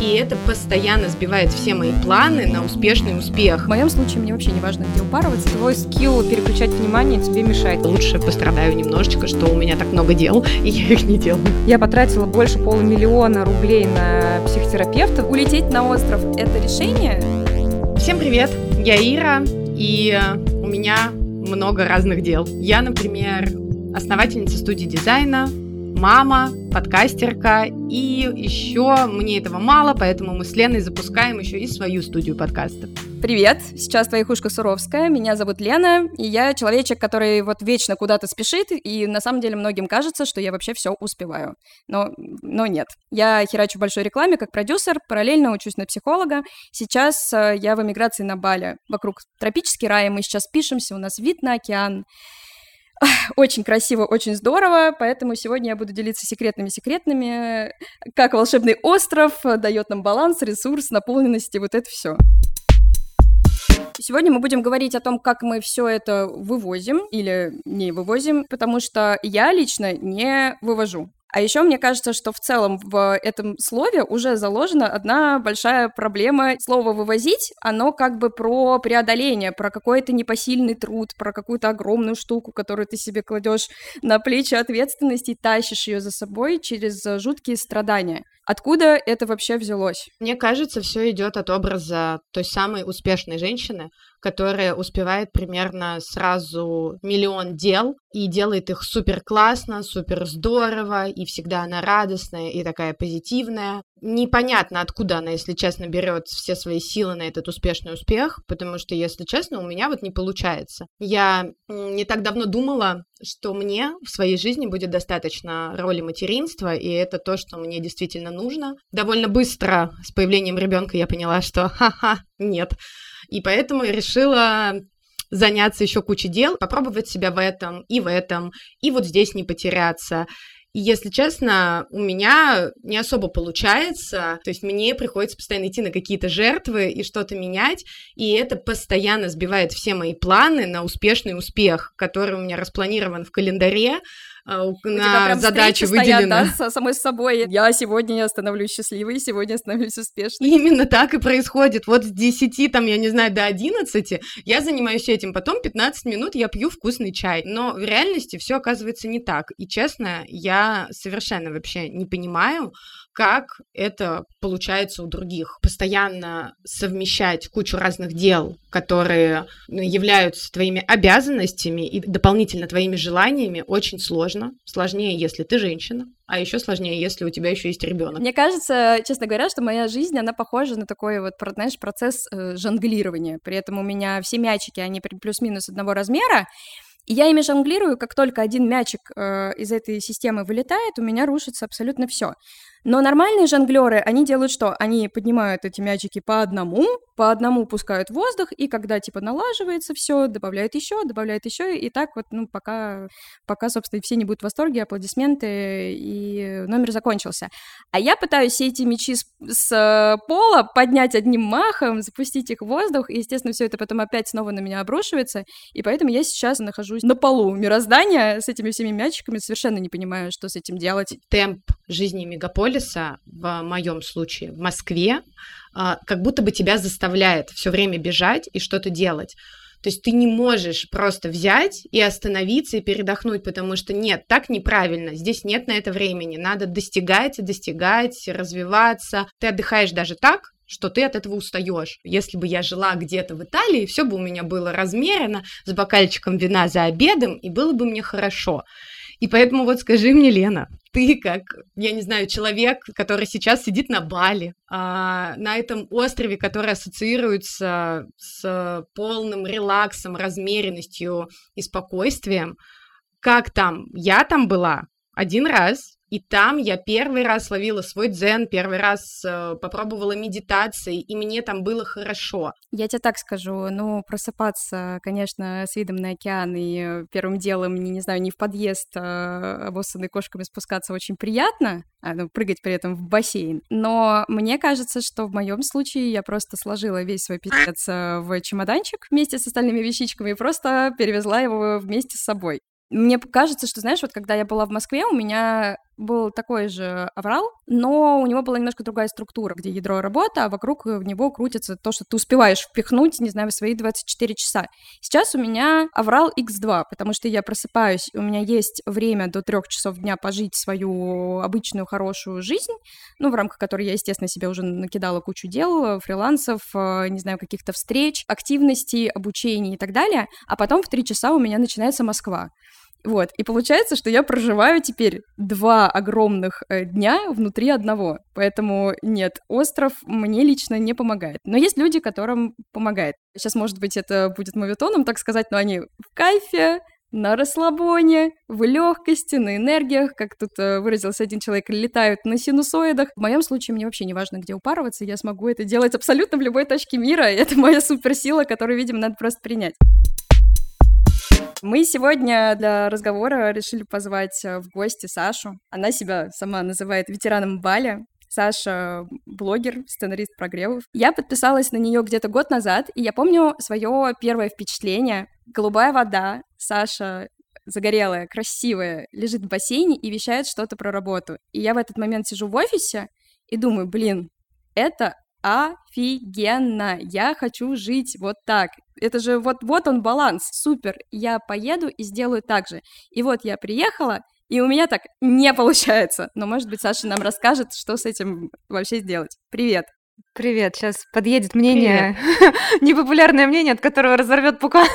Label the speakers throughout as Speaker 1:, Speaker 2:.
Speaker 1: И это постоянно сбивает все мои планы на успешный успех.
Speaker 2: В моем случае мне вообще не важно, где упарываться. Твой скилл переключать внимание тебе мешает.
Speaker 1: Лучше пострадаю немножечко, что у меня так много дел, и я их не делаю.
Speaker 2: Я потратила больше полумиллиона рублей на психотерапевта. Улететь на остров – это решение?
Speaker 1: Всем привет, я Ира, и у меня много разных дел. Я, например, основательница студии дизайна, мама, подкастерка, и еще мне этого мало, поэтому мы с Леной запускаем еще и свою студию подкастов.
Speaker 2: Привет, сейчас твоя хушка Суровская, меня зовут Лена, и я человечек, который вот вечно куда-то спешит, и на самом деле многим кажется, что я вообще все успеваю. Но, но нет. Я херачу в большой рекламе как продюсер, параллельно учусь на психолога. Сейчас э, я в эмиграции на Бали. Вокруг тропический рай, мы сейчас пишемся, у нас вид на океан. Очень красиво, очень здорово, поэтому сегодня я буду делиться секретными-секретными, как волшебный остров дает нам баланс, ресурс, наполненность и вот это все. Сегодня мы будем говорить о том, как мы все это вывозим или не вывозим, потому что я лично не вывожу. А еще мне кажется, что в целом в этом слове уже заложена одна большая проблема. Слово «вывозить», оно как бы про преодоление, про какой-то непосильный труд, про какую-то огромную штуку, которую ты себе кладешь на плечи ответственности и тащишь ее за собой через жуткие страдания. Откуда это вообще взялось?
Speaker 1: Мне кажется, все идет от образа той самой успешной женщины, которая успевает примерно сразу миллион дел и делает их супер классно, супер здорово, и всегда она радостная и такая позитивная. Непонятно, откуда она, если честно, берет все свои силы на этот успешный успех, потому что, если честно, у меня вот не получается. Я не так давно думала, что мне в своей жизни будет достаточно роли материнства, и это то, что мне действительно нужно. Довольно быстро с появлением ребенка я поняла, что ха-ха, нет. И поэтому я решила заняться еще кучей дел, попробовать себя в этом и в этом, и вот здесь не потеряться. И если честно, у меня не особо получается, то есть мне приходится постоянно идти на какие-то жертвы и что-то менять, и это постоянно сбивает все мои планы на успешный успех, который у меня распланирован в календаре,
Speaker 2: на задачу выделена. Стоят, да, самой собой. Я сегодня становлюсь счастливой, сегодня становлюсь успешной.
Speaker 1: Именно так и происходит. Вот с 10, там, я не знаю, до 11 я занимаюсь этим, потом 15 минут я пью вкусный чай. Но в реальности все оказывается не так. И честно, я совершенно вообще не понимаю, как это получается у других. Постоянно совмещать кучу разных дел, которые ну, являются твоими обязанностями и дополнительно твоими желаниями, очень сложно. Сложнее, если ты женщина, а еще сложнее, если у тебя еще есть ребенок.
Speaker 2: Мне кажется, честно говоря, что моя жизнь, она похожа на такой вот, знаешь, процесс э, жонглирования. При этом у меня все мячики, они плюс-минус одного размера, и я ими жонглирую, как только один мячик э, из этой системы вылетает, у меня рушится абсолютно все. Но нормальные жонглеры, они делают что? Они поднимают эти мячики по одному, по одному пускают воздух, и когда типа налаживается все, добавляют еще, добавляют еще, и так вот, ну, пока, пока, собственно, все не будут в восторге, аплодисменты, и номер закончился. А я пытаюсь все эти мячи с, с э, пола поднять одним махом, запустить их в воздух, и, естественно, все это потом опять снова на меня обрушивается, и поэтому я сейчас нахожусь на полу мироздания с этими всеми мячиками, совершенно не понимаю, что с этим делать.
Speaker 1: Темп жизни мегаполиса, в моем случае, в Москве, а, как будто бы тебя заставляет все время бежать и что-то делать. То есть ты не можешь просто взять и остановиться и передохнуть, потому что нет, так неправильно, здесь нет на это времени, надо достигать, достигать, развиваться. Ты отдыхаешь даже так, что ты от этого устаешь. Если бы я жила где-то в Италии, все бы у меня было размерено, с бокальчиком вина за обедом, и было бы мне хорошо. И поэтому вот скажи мне, Лена, ты как, я не знаю, человек, который сейчас сидит на Бали, а, на этом острове, который ассоциируется с полным релаксом, размеренностью и спокойствием, как там? Я там была один раз, и там я первый раз ловила свой дзен, первый раз э, попробовала медитации, и мне там было хорошо.
Speaker 2: Я тебе так скажу, ну, просыпаться, конечно, с видом на океан и первым делом, не, не знаю, не в подъезд, а обоссанной кошками спускаться очень приятно, а, ну, прыгать при этом в бассейн. Но мне кажется, что в моем случае я просто сложила весь свой пиздец э, в чемоданчик вместе с остальными вещичками и просто перевезла его вместе с собой. Мне кажется, что, знаешь, вот когда я была в Москве, у меня был такой же аврал, но у него была немножко другая структура, где ядро работа, а вокруг в него крутится то, что ты успеваешь впихнуть, не знаю, в свои 24 часа. Сейчас у меня аврал x2, потому что я просыпаюсь, у меня есть время до трех часов дня пожить свою обычную хорошую жизнь, ну, в рамках которой я, естественно, себе уже накидала кучу дел, фрилансов, э, не знаю, каких-то встреч, активностей, обучений и так далее, а потом в три часа у меня начинается Москва. Вот, и получается, что я проживаю теперь два огромных э, дня внутри одного. Поэтому нет, остров мне лично не помогает. Но есть люди, которым помогает. Сейчас, может быть, это будет моветоном, так сказать, но они в кайфе, на расслабоне, в легкости, на энергиях, как тут э, выразился один человек, летают на синусоидах. В моем случае мне вообще не важно, где упарываться, я смогу это делать абсолютно в любой точке мира, и это моя суперсила, которую, видимо, надо просто принять. Мы сегодня для разговора решили позвать э, в гости Сашу. Она себя сама называет ветераном Бали. Саша блогер, сценарист прогревов. Я подписалась на нее где-то год назад, и я помню свое первое впечатление. Голубая вода, Саша загорелая, красивая, лежит в бассейне и вещает что-то про работу. И я в этот момент сижу в офисе и думаю, блин, это офигенно, я хочу жить вот так. Это же вот, вот он баланс, супер, я поеду и сделаю так же. И вот я приехала, и у меня так не получается. Но, может быть, Саша нам расскажет, что с этим вообще сделать. Привет.
Speaker 3: Привет, сейчас подъедет мнение, непопулярное мнение, от которого разорвет пукан.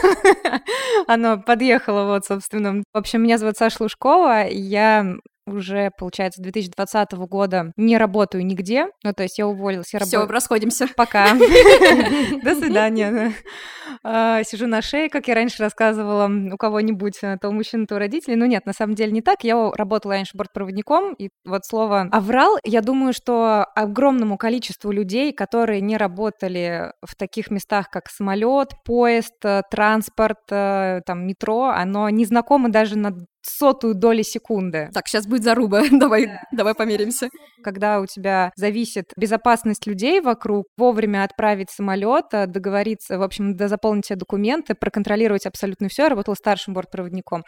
Speaker 3: Оно подъехало, вот, собственно. В общем, меня зовут Саша Лужкова, я уже, получается, 2020 года не работаю нигде. Ну, то есть я уволилась. Я
Speaker 2: Все, раб... расходимся.
Speaker 3: Пока. До свидания. А, сижу на шее, как я раньше рассказывала у кого-нибудь, э, то у мужчин, то у родителей. Но нет, на самом деле не так. Я работала раньше бортпроводником, и вот слово «аврал», я думаю, что огромному количеству людей, которые не работали в таких местах, как самолет, поезд, э, транспорт, э, там, метро, оно не знакомо даже на сотую доли секунды.
Speaker 2: Так, сейчас будет заруба, давай, да. давай померимся.
Speaker 3: Когда у тебя зависит безопасность людей вокруг, вовремя отправить самолет, э, договориться, в общем, заполнить все документы, проконтролировать абсолютно все. Я работала старшим бортпроводником.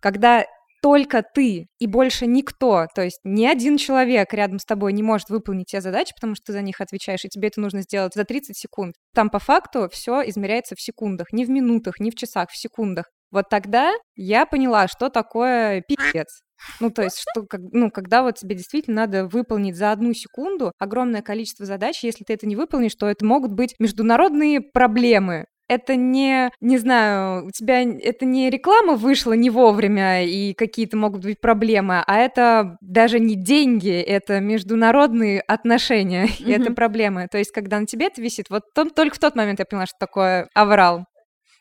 Speaker 3: Когда только ты и больше никто, то есть ни один человек рядом с тобой не может выполнить те задачи, потому что ты за них отвечаешь, и тебе это нужно сделать за 30 секунд. Там по факту все измеряется в секундах, не в минутах, не в часах, в секундах. Вот тогда я поняла, что такое пипец. Ну, то есть, что, ну, когда вот тебе действительно надо выполнить за одну секунду огромное количество задач, если ты это не выполнишь, то это могут быть международные проблемы, это не, не знаю, у тебя это не реклама вышла не вовремя и какие-то могут быть проблемы, а это даже не деньги, это международные отношения, mm-hmm. и это проблемы. То есть, когда на тебе это висит, вот том, только в тот момент я поняла, что такое аврал.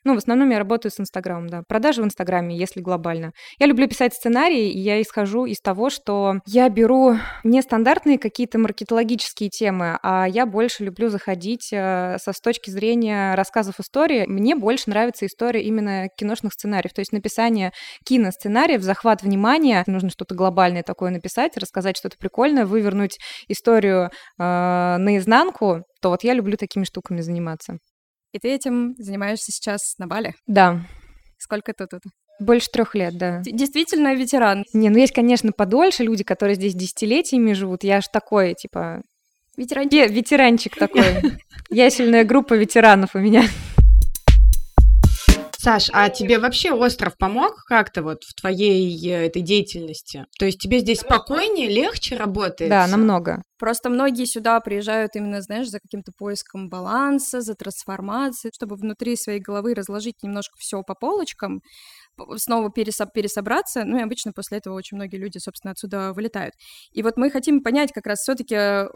Speaker 3: Ну, в основном я работаю с Инстаграмом, да. Продажи в Инстаграме, если глобально. Я люблю писать сценарии, и я исхожу из того, что я беру не стандартные какие-то маркетологические темы, а я больше люблю заходить э, со с точки зрения рассказов истории. Мне больше нравится история именно киношных сценариев, то есть написание киносценариев, захват внимания. Нужно что-то глобальное такое написать, рассказать что-то прикольное, вывернуть историю э, наизнанку, то вот я люблю такими штуками заниматься.
Speaker 2: И ты этим занимаешься сейчас на Бали?
Speaker 3: Да.
Speaker 2: Сколько ты тут?
Speaker 3: Больше трех лет, да.
Speaker 2: Действительно ветеран.
Speaker 3: Не, ну есть, конечно, подольше люди, которые здесь десятилетиями живут. Я ж такой, типа...
Speaker 2: Ветеранчик.
Speaker 3: Ветеранчик такой. Ясельная группа ветеранов у меня.
Speaker 1: Саш, а тебе вообще остров помог как-то вот в твоей э, этой деятельности? То есть тебе здесь спокойнее, легче работает?
Speaker 3: Да, намного.
Speaker 2: Просто многие сюда приезжают именно, знаешь, за каким-то поиском баланса, за трансформацией, чтобы внутри своей головы разложить немножко все по полочкам, снова пересо- пересобраться, ну и обычно после этого очень многие люди, собственно, отсюда вылетают. И вот мы хотим понять как раз все-таки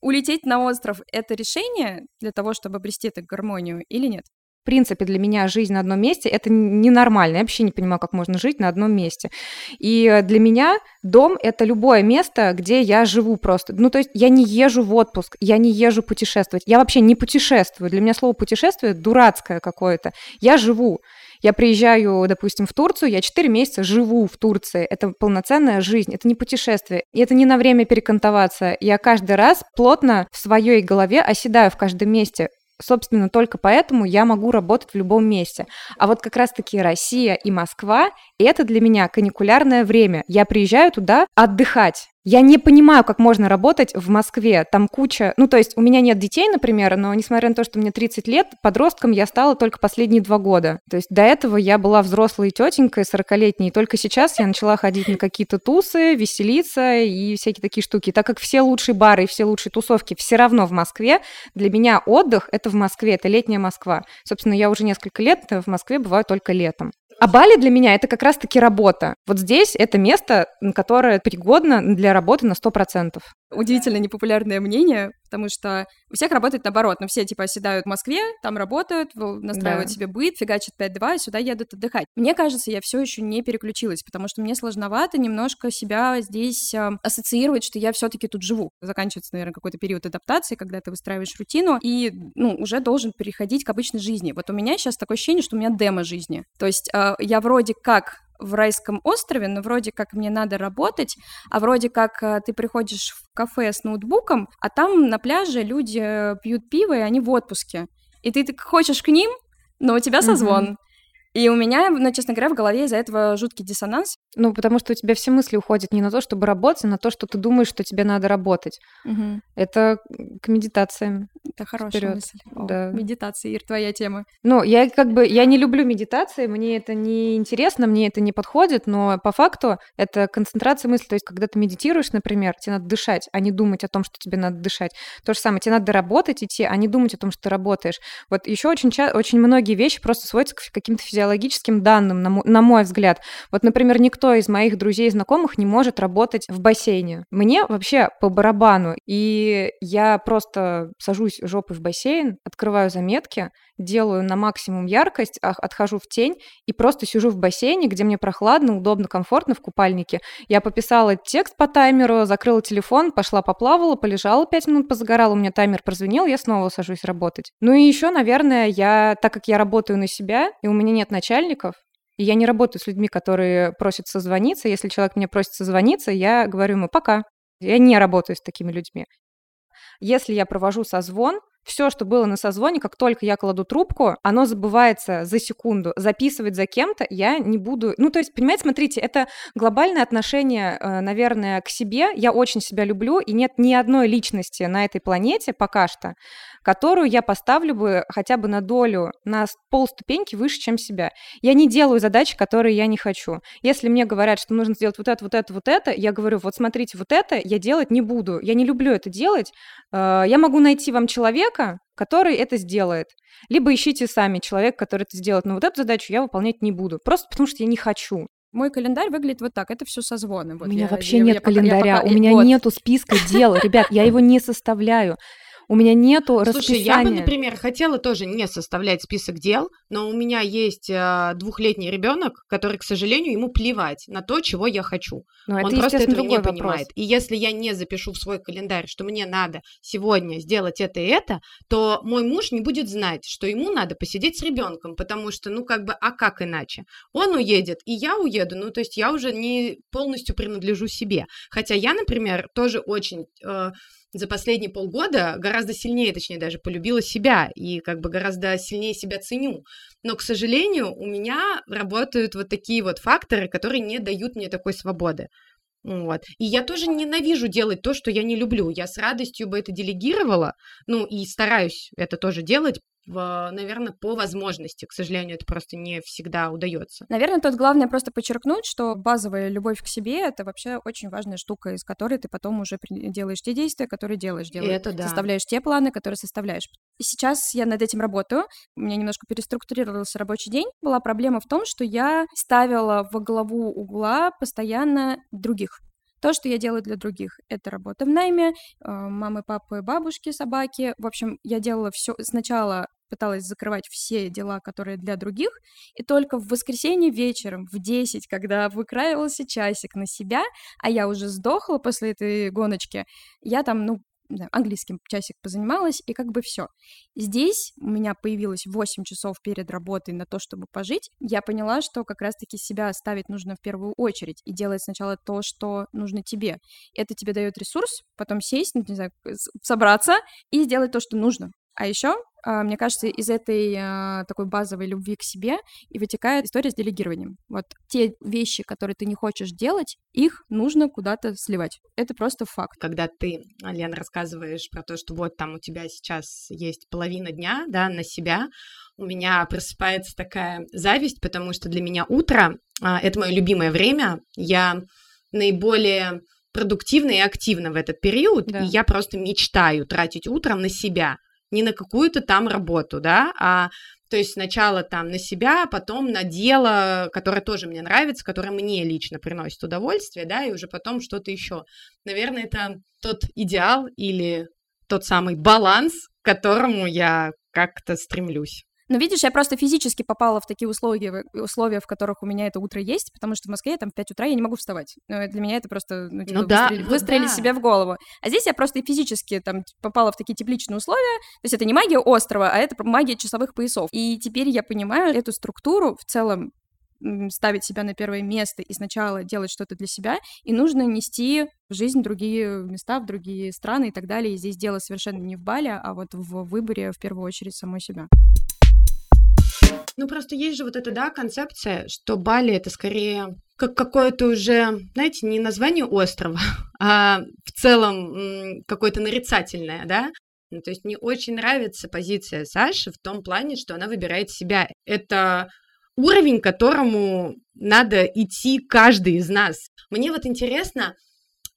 Speaker 2: улететь на остров — это решение для того, чтобы обрести эту гармонию или нет?
Speaker 3: Принципе, для меня жизнь на одном месте – это ненормально. Я вообще не понимаю, как можно жить на одном месте. И для меня дом – это любое место, где я живу просто. Ну, то есть я не езжу в отпуск, я не езжу путешествовать. Я вообще не путешествую. Для меня слово «путешествие» дурацкое какое-то. Я живу. Я приезжаю, допустим, в Турцию, я 4 месяца живу в Турции. Это полноценная жизнь, это не путешествие. И это не на время перекантоваться. Я каждый раз плотно в своей голове оседаю в каждом месте Собственно, только поэтому я могу работать в любом месте. А вот как раз-таки Россия и Москва — это для меня каникулярное время. Я приезжаю туда отдыхать. Я не понимаю, как можно работать в Москве. Там куча... Ну, то есть у меня нет детей, например, но несмотря на то, что мне 30 лет, подростком я стала только последние два года. То есть до этого я была взрослой тетенькой, 40-летней, и только сейчас я начала ходить на какие-то тусы, веселиться и всякие такие штуки. Так как все лучшие бары и все лучшие тусовки все равно в Москве, для меня отдых — это в Москве, это летняя Москва. Собственно, я уже несколько лет в Москве бываю только летом. А Бали для меня это как раз-таки работа. Вот здесь это место, которое пригодно для работы на 100%
Speaker 2: удивительно непопулярное мнение, потому что у всех работает наоборот, но все типа оседают в Москве, там работают, настраивают да. себе быт, фигачат 5-2, и сюда едут отдыхать. Мне кажется, я все еще не переключилась, потому что мне сложновато немножко себя здесь э, ассоциировать, что я все-таки тут живу. Заканчивается, наверное, какой-то период адаптации, когда ты выстраиваешь рутину, и ну, уже должен переходить к обычной жизни. Вот у меня сейчас такое ощущение, что у меня демо жизни. То есть э, я вроде как в райском острове, но вроде как мне надо работать, а вроде как э, ты приходишь в кафе с ноутбуком, а там на пляже люди пьют пиво, и они в отпуске. И ты так хочешь к ним, но у тебя созвон. Mm-hmm. И у меня, ну, честно говоря, в голове из-за этого жуткий диссонанс.
Speaker 3: Ну, потому что у тебя все мысли уходят не на то, чтобы работать, а на то, что ты думаешь, что тебе надо работать. Угу. Это к медитациям.
Speaker 2: Это хорошая Вперёд. мысль. О, да. Медитация, Ир, твоя тема.
Speaker 3: Ну, я как бы, я не люблю медитации, мне это не интересно, мне это не подходит, но по факту это концентрация мысли. То есть, когда ты медитируешь, например, тебе надо дышать, а не думать о том, что тебе надо дышать. То же самое, тебе надо работать, идти, а не думать о том, что ты работаешь. Вот еще очень, очень многие вещи просто сводятся к каким-то физиологическим физиологическим данным, на мой, на мой взгляд. Вот, например, никто из моих друзей и знакомых не может работать в бассейне. Мне вообще по барабану. И я просто сажусь жопой в бассейн, открываю заметки, делаю на максимум яркость, отхожу в тень и просто сижу в бассейне, где мне прохладно, удобно, комфортно в купальнике. Я пописала текст по таймеру, закрыла телефон, пошла поплавала, полежала пять минут, позагорала, у меня таймер прозвенел, я снова сажусь работать. Ну и еще, наверное, я, так как я работаю на себя, и у меня нет начальников, и я не работаю с людьми, которые просят созвониться. Если человек мне просит созвониться, я говорю ему «пока». Я не работаю с такими людьми. Если я провожу созвон, все, что было на созвоне, как только я кладу трубку, оно забывается за секунду. Записывать за кем-то я не буду. Ну, то есть, понимаете, смотрите, это глобальное отношение, э, наверное, к себе. Я очень себя люблю, и нет ни одной личности на этой планете пока что, которую я поставлю бы хотя бы на долю, на полступеньки выше, чем себя. Я не делаю задачи, которые я не хочу. Если мне говорят, что нужно сделать вот это, вот это, вот это, я говорю, вот смотрите, вот это я делать не буду. Я не люблю это делать. Э, я могу найти вам человека, который это сделает. Либо ищите сами человека, который это сделает. Но вот эту задачу я выполнять не буду. Просто потому что я не хочу.
Speaker 2: Мой календарь выглядит вот так. Это все созвоны. Вот
Speaker 3: у меня я, вообще я, нет я, календаря. Я пока, у меня вот. нету списка дел. Ребят, я его не составляю. У меня нету Слушай, расписания.
Speaker 1: я бы, например, хотела тоже не составлять список дел, но у меня есть э, двухлетний ребенок, который, к сожалению, ему плевать на то, чего я хочу. Но Он это, просто этого не вопрос. понимает. И если я не запишу в свой календарь, что мне надо сегодня сделать это и это, то мой муж не будет знать, что ему надо посидеть с ребенком, потому что, ну, как бы, а как иначе? Он уедет, и я уеду, ну, то есть я уже не полностью принадлежу себе. Хотя я, например, тоже очень... Э, за последние полгода гораздо сильнее, точнее даже, полюбила себя и как бы гораздо сильнее себя ценю. Но, к сожалению, у меня работают вот такие вот факторы, которые не дают мне такой свободы. Вот. И я тоже ненавижу делать то, что я не люблю. Я с радостью бы это делегировала, ну и стараюсь это тоже делать, в, наверное, по возможности. К сожалению, это просто не всегда удается.
Speaker 2: Наверное, тут главное просто подчеркнуть, что базовая любовь к себе это вообще очень важная штука, из которой ты потом уже делаешь те действия, которые делаешь, делаешь. Это да. Составляешь те планы, которые составляешь. И сейчас я над этим работаю. У меня немножко переструктурировался рабочий день. Была проблема в том, что я ставила во главу угла постоянно других. То, что я делаю для других, это работа в найме, а, мамы, папы, бабушки, собаки. В общем, я делала все сначала пыталась закрывать все дела, которые для других, и только в воскресенье вечером в 10, когда выкраивался часик на себя, а я уже сдохла после этой гоночки, я там, ну, английским часик позанималась, и как бы все. Здесь у меня появилось 8 часов перед работой на то, чтобы пожить. Я поняла, что как раз-таки себя ставить нужно в первую очередь и делать сначала то, что нужно тебе. Это тебе дает ресурс, потом сесть, не знаю, собраться и сделать то, что нужно. А еще мне кажется, из этой а, такой базовой любви к себе и вытекает история с делегированием. Вот те вещи, которые ты не хочешь делать, их нужно куда-то сливать. Это просто факт.
Speaker 1: Когда ты, Лен, рассказываешь про то, что вот там у тебя сейчас есть половина дня, да, на себя, у меня просыпается такая зависть, потому что для меня утро а, это мое любимое время. Я наиболее продуктивна и активна в этот период, да. и я просто мечтаю тратить утром на себя не на какую-то там работу, да, а то есть сначала там на себя, потом на дело, которое тоже мне нравится, которое мне лично приносит удовольствие, да, и уже потом что-то еще. Наверное, это тот идеал или тот самый баланс, к которому я как-то стремлюсь.
Speaker 2: Ну, видишь, я просто физически попала в такие условия, условия, в которых у меня это утро есть, потому что в Москве там в 5 утра я не могу вставать. Ну, для меня это просто, ну, типа, ну, да, выстрелили, ну, выстрелили да. себе в голову. А здесь я просто физически там попала в такие тепличные условия. То есть это не магия острова, а это магия часовых поясов. И теперь я понимаю эту структуру в целом ставить себя на первое место и сначала делать что-то для себя, и нужно нести в жизнь другие места, в другие страны и так далее. И здесь дело совершенно не в бале, а вот в выборе в первую очередь самой себя.
Speaker 1: Ну, просто есть же вот эта, да, концепция, что Бали это скорее как какое-то уже, знаете, не название острова, а в целом какое-то нарицательное, да, ну, то есть мне очень нравится позиция Саши в том плане, что она выбирает себя. Это уровень, которому надо идти каждый из нас. Мне вот интересно,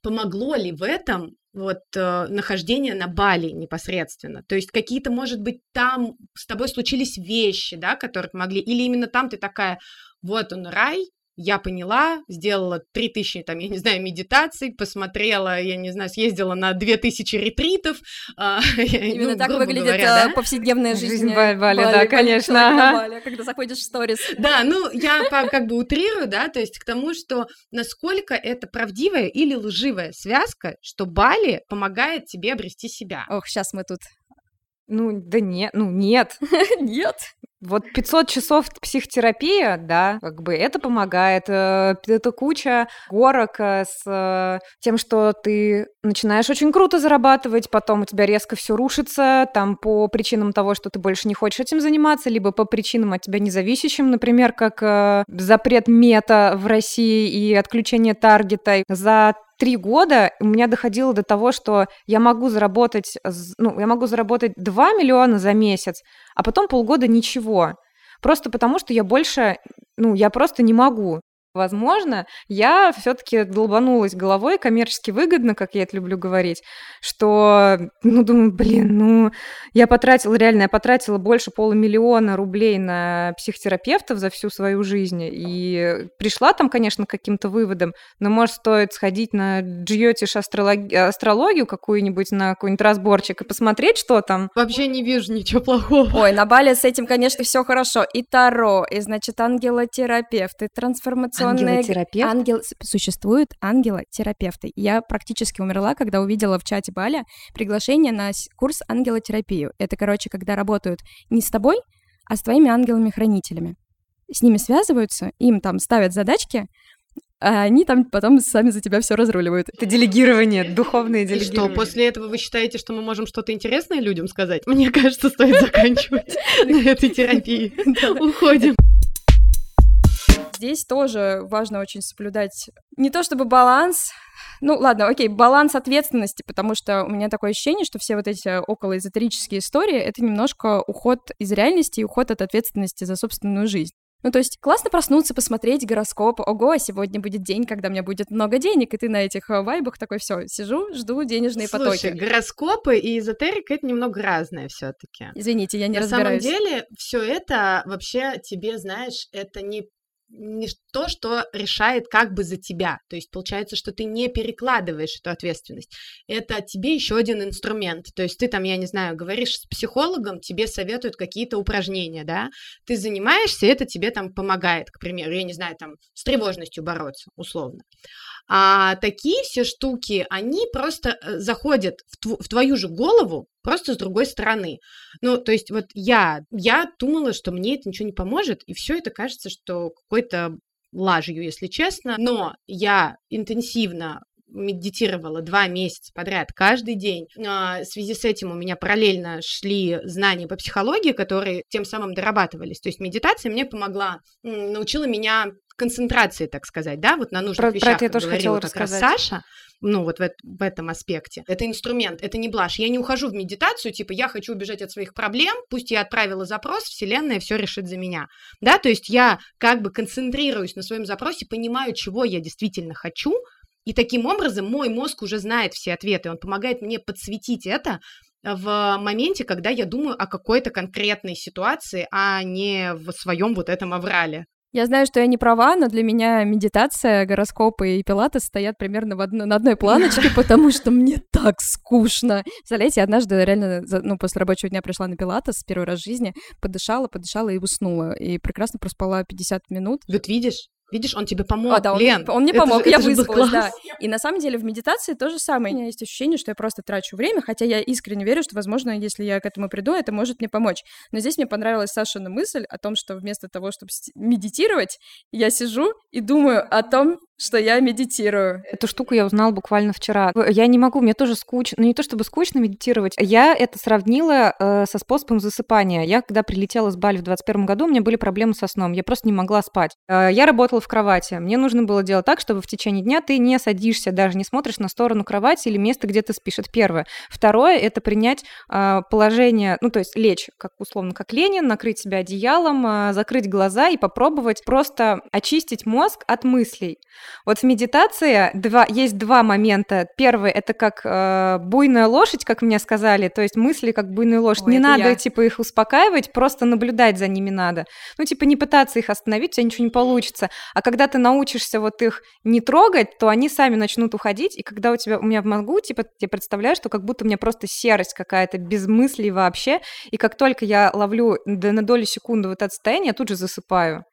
Speaker 1: помогло ли в этом вот э, нахождение на Бали непосредственно. То есть какие-то, может быть, там с тобой случились вещи, да, которые помогли, или именно там ты такая, вот он рай, я поняла, сделала 3000, там, я не знаю, медитаций, посмотрела, я не знаю, съездила на 2000 ретритов.
Speaker 2: А, Именно ну, так выглядит говоря, да? повседневная жизнь, жизнь
Speaker 3: Бали, Бали, да, конечно.
Speaker 2: Бали, когда заходишь в сторис.
Speaker 1: Да, ну, я как бы утрирую, да, то есть к тому, что насколько это правдивая или лживая связка, что Бали помогает тебе обрести себя.
Speaker 2: Ох, сейчас мы тут
Speaker 3: ну, да нет, ну нет.
Speaker 2: Нет.
Speaker 3: Вот 500 часов психотерапия, да, как бы это помогает. Э, это куча горок э, с э, тем, что ты начинаешь очень круто зарабатывать, потом у тебя резко все рушится, там по причинам того, что ты больше не хочешь этим заниматься, либо по причинам от тебя независящим, например, как запрет мета в России и отключение таргета. За три года у меня доходило до того, что я могу заработать, ну, я могу заработать 2 миллиона за месяц, а потом полгода ничего. Просто потому, что я больше, ну, я просто не могу. Возможно, я все-таки долбанулась головой, коммерчески выгодно, как я это люблю говорить, что, ну, думаю, блин, ну, я потратила, реально, я потратила больше полумиллиона рублей на психотерапевтов за всю свою жизнь, и пришла там, конечно, к каким-то выводам, но, может, стоит сходить на джиотиш астрологи- астрологию какую-нибудь, на какой-нибудь разборчик и посмотреть, что там.
Speaker 1: Вообще не вижу ничего плохого.
Speaker 2: Ой, на Бали с этим, конечно, все хорошо. И Таро, и, значит, ангелотерапевт, и трансформация информационные...
Speaker 3: Ангелотерапевт?
Speaker 2: Ангел... Существуют ангелотерапевты. Я практически умерла, когда увидела в чате Баля приглашение на курс ангелотерапию. Это, короче, когда работают не с тобой, а с твоими ангелами-хранителями. С ними связываются, им там ставят задачки, а они там потом сами за тебя все разруливают.
Speaker 3: Это делегирование, духовное делегирование.
Speaker 1: И что, после этого вы считаете, что мы можем что-то интересное людям сказать? Мне кажется, стоит заканчивать на этой терапии. Уходим
Speaker 2: здесь тоже важно очень соблюдать не то чтобы баланс, ну ладно, окей, баланс ответственности, потому что у меня такое ощущение, что все вот эти околоэзотерические истории — это немножко уход из реальности и уход от ответственности за собственную жизнь. Ну, то есть классно проснуться, посмотреть гороскоп. Ого, сегодня будет день, когда у меня будет много денег, и ты на этих э, вайбах такой, все, сижу, жду денежные
Speaker 1: Слушай,
Speaker 2: потоки.
Speaker 1: гороскопы и эзотерика это немного разное все-таки.
Speaker 2: Извините, я не
Speaker 1: на
Speaker 2: разбираюсь.
Speaker 1: На самом деле, все это вообще тебе, знаешь, это не не то, что решает как бы за тебя. То есть получается, что ты не перекладываешь эту ответственность. Это тебе еще один инструмент. То есть ты там, я не знаю, говоришь с психологом, тебе советуют какие-то упражнения, да, ты занимаешься, это тебе там помогает, к примеру, я не знаю, там с тревожностью бороться, условно. А такие все штуки, они просто э, заходят в, тв- в твою же голову, просто с другой стороны. Ну, то есть вот я, я думала, что мне это ничего не поможет, и все это кажется, что какой-то лажью, если честно, но я интенсивно медитировала два месяца подряд, каждый день. А, в связи с этим у меня параллельно шли знания по психологии, которые тем самым дорабатывались. То есть медитация мне помогла, научила меня концентрации, так сказать, да, вот на нужных
Speaker 3: про,
Speaker 1: вещах,
Speaker 3: про это я тоже хотела
Speaker 1: как
Speaker 3: рассказать.
Speaker 1: Саша, ну, вот в, в этом аспекте. Это инструмент, это не блажь. Я не ухожу в медитацию, типа, я хочу убежать от своих проблем, пусть я отправила запрос, Вселенная все решит за меня. Да, то есть я как бы концентрируюсь на своем запросе, понимаю, чего я действительно хочу, и таким образом мой мозг уже знает все ответы, он помогает мне подсветить это в моменте, когда я думаю о какой-то конкретной ситуации, а не в своем вот этом аврале.
Speaker 2: Я знаю, что я не права, но для меня медитация, гороскопы и пилаты стоят примерно в одно, на одной планочке, потому что мне так скучно. Представляете, я однажды реально, ну, после рабочего дня пришла на пилатес первый раз в жизни, подышала, подышала и уснула. И прекрасно проспала 50 минут.
Speaker 1: Вот видишь, Видишь, он тебе помог,
Speaker 2: а, да,
Speaker 1: Лен.
Speaker 2: Он, он мне помог, же, я выспалась, да. И на самом деле в медитации то же самое. У меня есть ощущение, что я просто трачу время, хотя я искренне верю, что, возможно, если я к этому приду, это может мне помочь. Но здесь мне понравилась Сашина мысль о том, что вместо того, чтобы медитировать, я сижу и думаю о том, что я медитирую.
Speaker 3: Эту штуку я узнала буквально вчера. Я не могу, мне тоже скучно, ну не то чтобы скучно медитировать, я это сравнила э, со способом засыпания. Я когда прилетела с Бали в 21 году, у меня были проблемы со сном, я просто не могла спать. Э, я работала в кровати, мне нужно было делать так, чтобы в течение дня ты не садишься, даже не смотришь на сторону кровати или место, где ты спишь. Это первое. Второе, это принять э, положение, ну то есть лечь, как условно, как Ленин, накрыть себя одеялом, э, закрыть глаза и попробовать просто очистить мозг от мыслей. Вот в медитации два, есть два момента. Первый это как э, буйная лошадь, как мне сказали, то есть мысли как буйная лошадь. Ой, не надо я. типа их успокаивать, просто наблюдать за ними надо. Ну типа не пытаться их остановить, у тебя ничего не получится. А когда ты научишься вот их не трогать, то они сами начнут уходить. И когда у тебя у меня в мозгу типа я представляю, что как будто у меня просто серость какая-то без мыслей вообще. И как только я ловлю на долю секунды вот это состояние, я тут же засыпаю.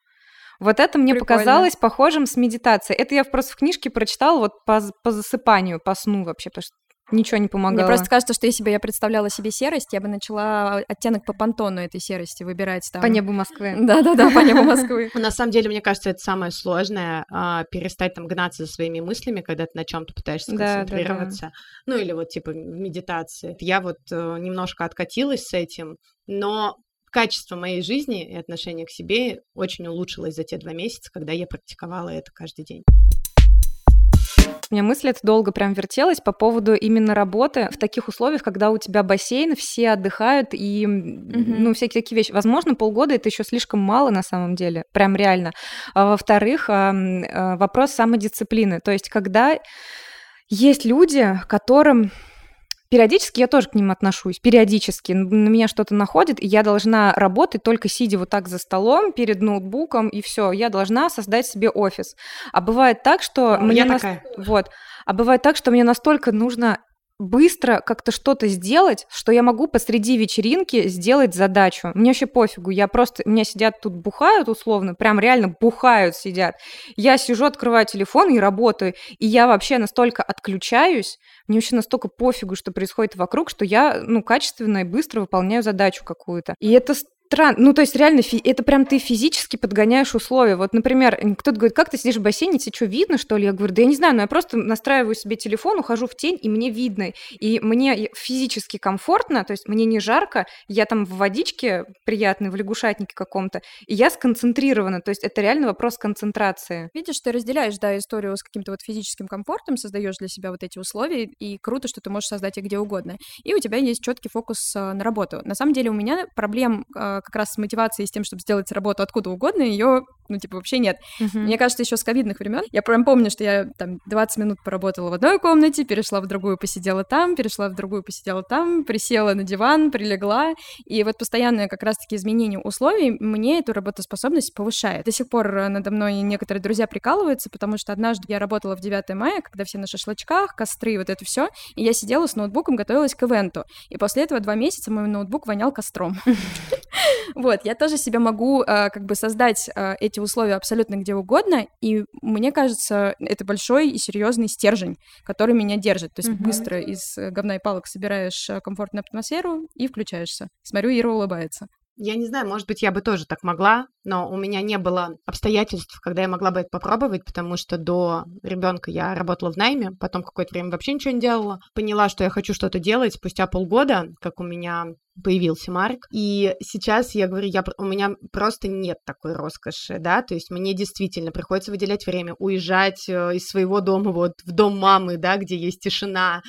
Speaker 3: Вот это мне Прикольно. показалось похожим с медитацией. Это я просто в книжке прочитала вот по, по засыпанию, по сну вообще, потому что ничего не помогало.
Speaker 2: Мне просто кажется, что если бы я представляла себе серость, я бы начала оттенок по понтону этой серости выбирать там.
Speaker 3: По небу Москвы.
Speaker 2: Да-да-да, по небу Москвы.
Speaker 1: На самом деле, мне кажется, это самое сложное, а, перестать там гнаться за своими мыслями, когда ты на чем то пытаешься концентрироваться. Ну или вот типа в медитации. Я вот э, немножко откатилась с этим, но качество моей жизни и отношение к себе очень улучшилось за те два месяца, когда я практиковала это каждый день.
Speaker 3: У меня мысль это долго прям вертелась по поводу именно работы в таких условиях, когда у тебя бассейн, все отдыхают и, mm-hmm. ну, всякие такие вещи. Возможно, полгода это еще слишком мало на самом деле, прям реально. А во-вторых, а, вопрос самодисциплины. То есть, когда есть люди, которым Периодически я тоже к ним отношусь, периодически. На меня что-то находит, и я должна работать только сидя вот так за столом перед ноутбуком, и все. Я должна создать себе офис. А бывает так, что
Speaker 1: а, мне... Я нас... такая.
Speaker 3: Вот. А бывает так, что мне настолько нужно быстро как-то что-то сделать, что я могу посреди вечеринки сделать задачу. Мне вообще пофигу, я просто, меня сидят тут бухают условно, прям реально бухают сидят. Я сижу, открываю телефон и работаю, и я вообще настолько отключаюсь, мне вообще настолько пофигу, что происходит вокруг, что я, ну, качественно и быстро выполняю задачу какую-то. И это странно. Ну, то есть реально, это прям ты физически подгоняешь условия. Вот, например, кто-то говорит, как ты сидишь в бассейне, тебе что, видно, что ли? Я говорю, да я не знаю, но я просто настраиваю себе телефон, ухожу в тень, и мне видно. И мне физически комфортно, то есть мне не жарко, я там в водичке приятной, в лягушатнике каком-то, и я сконцентрирована. То есть это реально вопрос концентрации.
Speaker 2: Видишь, ты разделяешь, да, историю с каким-то вот физическим комфортом, создаешь для себя вот эти условия, и круто, что ты можешь создать их где угодно. И у тебя есть четкий фокус э, на работу. На самом деле у меня проблем э, как раз с мотивацией, с тем, чтобы сделать работу откуда угодно, ее, ну, типа, вообще нет. Uh-huh. Мне кажется, еще с ковидных времен. Я прям помню, что я там 20 минут поработала в одной комнате, перешла в другую, посидела там, перешла в другую, посидела там, присела на диван, прилегла. И вот постоянное как раз-таки изменение условий мне эту работоспособность повышает. До сих пор э, надо мной некоторые друзья прикалываются, потому что однажды я работала в 9 мая, когда все на шашлычках, костры, вот это все, и я сидела с ноутбуком, готовилась к ивенту. И после этого два месяца мой ноутбук вонял костром. Вот, я тоже себе могу э, как бы создать э, эти условия абсолютно где угодно, и мне кажется, это большой и серьезный стержень, который меня держит. То есть быстро из говна и палок собираешь комфортную атмосферу и включаешься. Смотрю, Ира улыбается.
Speaker 1: Я не знаю, может быть, я бы тоже так могла, но у меня не было обстоятельств, когда я могла бы это попробовать, потому что до ребенка я работала в найме, потом какое-то время вообще ничего не делала. Поняла, что я хочу что-то делать спустя полгода, как у меня появился Марк. И сейчас я говорю, я, у меня просто нет такой роскоши, да, то есть мне действительно приходится выделять время, уезжать э, из своего дома вот в дом мамы, да, где есть тишина,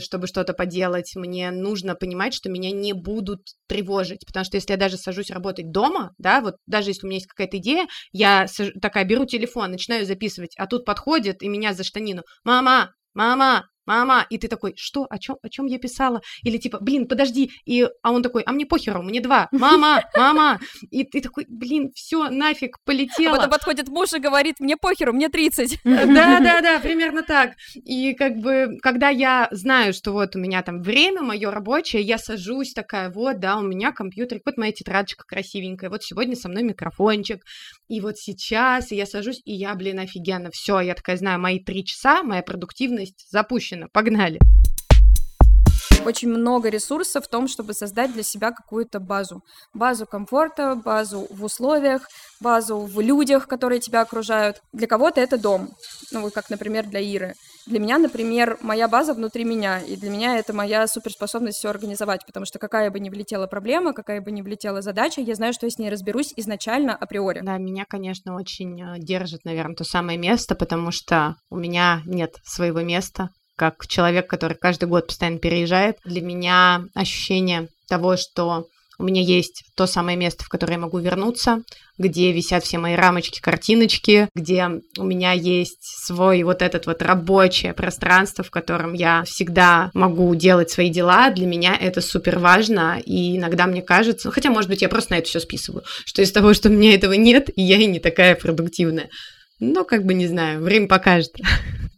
Speaker 1: чтобы что-то поделать, мне нужно понимать, что меня не будут тревожить, потому что если я даже сажусь работать дома, да, вот даже если у меня есть какая-то идея, я такая беру телефон, начинаю записывать, а тут подходит и меня за штанину, мама, мама, мама, и ты такой, что, о чем, о чем я писала? Или типа, блин, подожди, и, а он такой, а мне похеру, мне два, мама, мама, и ты такой, блин, все, нафиг, полетела. А
Speaker 2: потом подходит муж и говорит, мне похеру, мне 30.
Speaker 1: Да, да, да, примерно так. И как бы, когда я знаю, что вот у меня там время мое рабочее, я сажусь такая, вот, да, у меня компьютер, вот моя тетрадочка красивенькая, вот сегодня со мной микрофончик, и вот сейчас, и я сажусь, и я, блин, офигенно, все, я такая знаю, мои три часа, моя продуктивность запущена запущено. Погнали!
Speaker 2: Очень много ресурсов в том, чтобы создать для себя какую-то базу. Базу комфорта, базу в условиях, базу в людях, которые тебя окружают. Для кого-то это дом, ну, как, например, для Иры. Для меня, например, моя база внутри меня, и для меня это моя суперспособность все организовать, потому что какая бы ни влетела проблема, какая бы ни влетела задача, я знаю, что я с ней разберусь изначально априори.
Speaker 1: Да, меня, конечно, очень э, держит, наверное, то самое место, потому что у меня нет своего места, как человек, который каждый год постоянно переезжает, для меня ощущение того, что у меня есть то самое место, в которое я могу вернуться, где висят все мои рамочки, картиночки, где у меня есть свой вот этот вот рабочее пространство, в котором я всегда могу делать свои дела. Для меня это супер важно, и иногда мне кажется, хотя, может быть, я просто на это все списываю, что из того, что у меня этого нет, и я и не такая продуктивная. Но как бы не знаю, время покажет.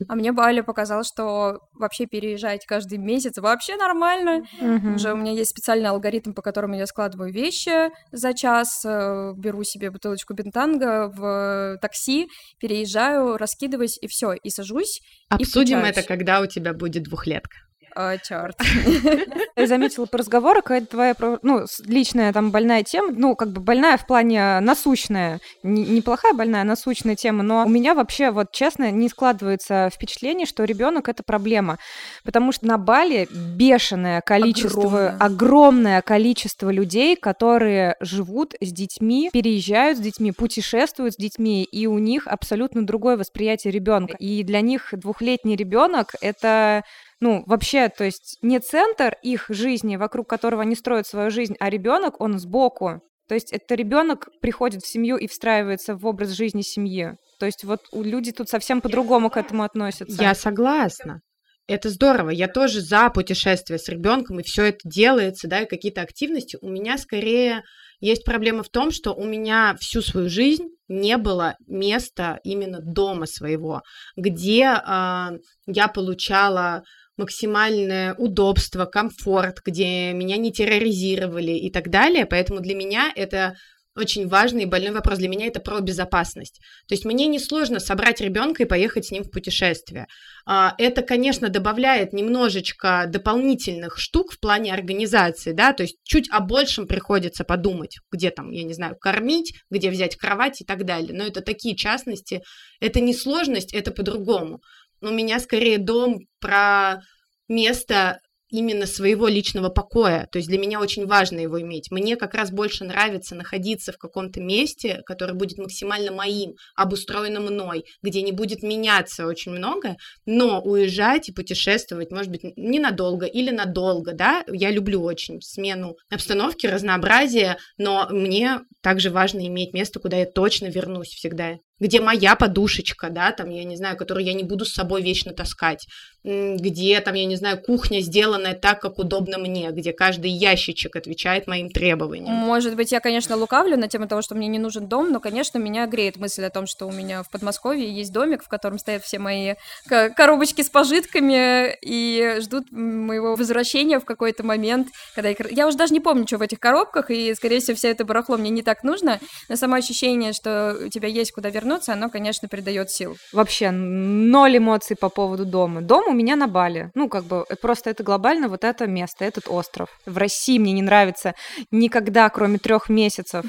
Speaker 2: А мне Баля показал, что вообще переезжать каждый месяц вообще нормально. Угу. Уже у меня есть специальный алгоритм, по которому я складываю вещи за час, э, беру себе бутылочку бентанга в такси, переезжаю, раскидываюсь и все, и сажусь.
Speaker 1: Обсудим
Speaker 2: и
Speaker 1: это, когда у тебя будет двухлетка.
Speaker 2: О, черт.
Speaker 3: Я заметила по разговору, какая-то твоя, ну, личная там больная тема, ну, как бы больная в плане насущная, неплохая больная, а насущная тема, но у меня вообще, вот честно, не складывается впечатление, что ребенок это проблема, потому что на Бали бешеное количество, огромное, огромное количество людей, которые живут с детьми, переезжают с детьми, путешествуют с детьми, и у них абсолютно другое восприятие ребенка. И для них двухлетний ребенок это ну, вообще, то есть не центр их жизни, вокруг которого они строят свою жизнь, а ребенок, он сбоку. То есть это ребенок приходит в семью и встраивается в образ жизни семьи. То есть вот люди тут совсем по-другому к этому относятся.
Speaker 1: Я согласна. Это здорово. Я тоже за путешествие с ребенком, и все это делается, да, и какие-то активности. У меня скорее есть проблема в том, что у меня всю свою жизнь не было места именно дома своего, где э, я получала максимальное удобство, комфорт, где меня не терроризировали и так далее. Поэтому для меня это очень важный и больной вопрос. Для меня это про безопасность. То есть мне несложно собрать ребенка и поехать с ним в путешествие. А, это, конечно, добавляет немножечко дополнительных штук в плане организации, да, то есть чуть о большем приходится подумать, где там, я не знаю, кормить, где взять кровать и так далее. Но это такие частности, это не сложность, это по-другому у меня скорее дом про место именно своего личного покоя. То есть для меня очень важно его иметь. Мне как раз больше нравится находиться в каком-то месте, которое будет максимально моим, обустроено мной, где не будет меняться очень много, но уезжать и путешествовать, может быть, ненадолго или надолго, да, я люблю очень смену обстановки, разнообразие, но мне также важно иметь место, куда я точно вернусь всегда где моя подушечка, да, там, я не знаю, которую я не буду с собой вечно таскать, где там, я не знаю, кухня сделанная так, как удобно мне, где каждый ящичек отвечает моим требованиям.
Speaker 2: Может быть, я, конечно, лукавлю на тему того, что мне не нужен дом, но, конечно, меня греет мысль о том, что у меня в Подмосковье есть домик, в котором стоят все мои коробочки с пожитками и ждут моего возвращения в какой-то момент, когда я... я уже даже не помню, что в этих коробках, и, скорее всего, все это барахло мне не так нужно, но само ощущение, что у тебя есть куда вернуться, вернуться, оно, конечно, придает сил.
Speaker 3: Вообще, ноль эмоций по поводу дома. Дом у меня на Бали. Ну, как бы, просто это глобально вот это место, этот остров. В России мне не нравится никогда, кроме трех месяцев.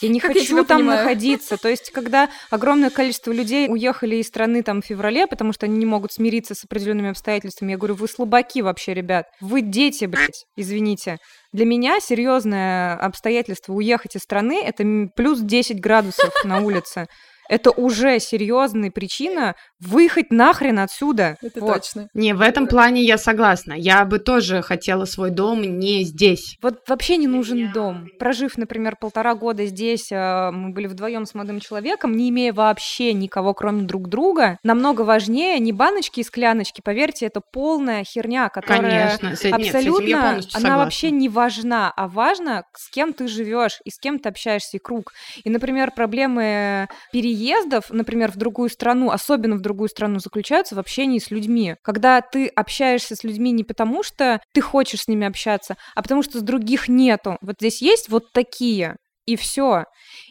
Speaker 3: Я не как хочу я там понимаю. находиться. То есть, когда огромное количество людей уехали из страны там в феврале, потому что они не могут смириться с определенными обстоятельствами, я говорю, вы слабаки вообще, ребят. Вы дети, блядь, извините. Для меня серьезное обстоятельство уехать из страны это плюс 10 градусов на улице это уже серьезная причина выехать нахрен отсюда.
Speaker 2: Это вот. точно.
Speaker 1: Не, в этом плане я согласна. Я бы тоже хотела свой дом не здесь.
Speaker 3: Вот вообще не нужен дом. Прожив, например, полтора года здесь, а, мы были вдвоем с молодым человеком, не имея вообще никого, кроме друг друга, намного важнее не баночки и скляночки. Поверьте, это полная херня, которая Конечно. С, абсолютно, нет, она согласна. вообще не важна, а важно, с кем ты живешь и с кем ты общаешься и круг. И, например, проблемы переезда переездов, например, в другую страну, особенно в другую страну, заключаются в общении с людьми. Когда ты общаешься с людьми не потому, что ты хочешь с ними общаться, а потому что с других нету. Вот здесь есть вот такие, и все.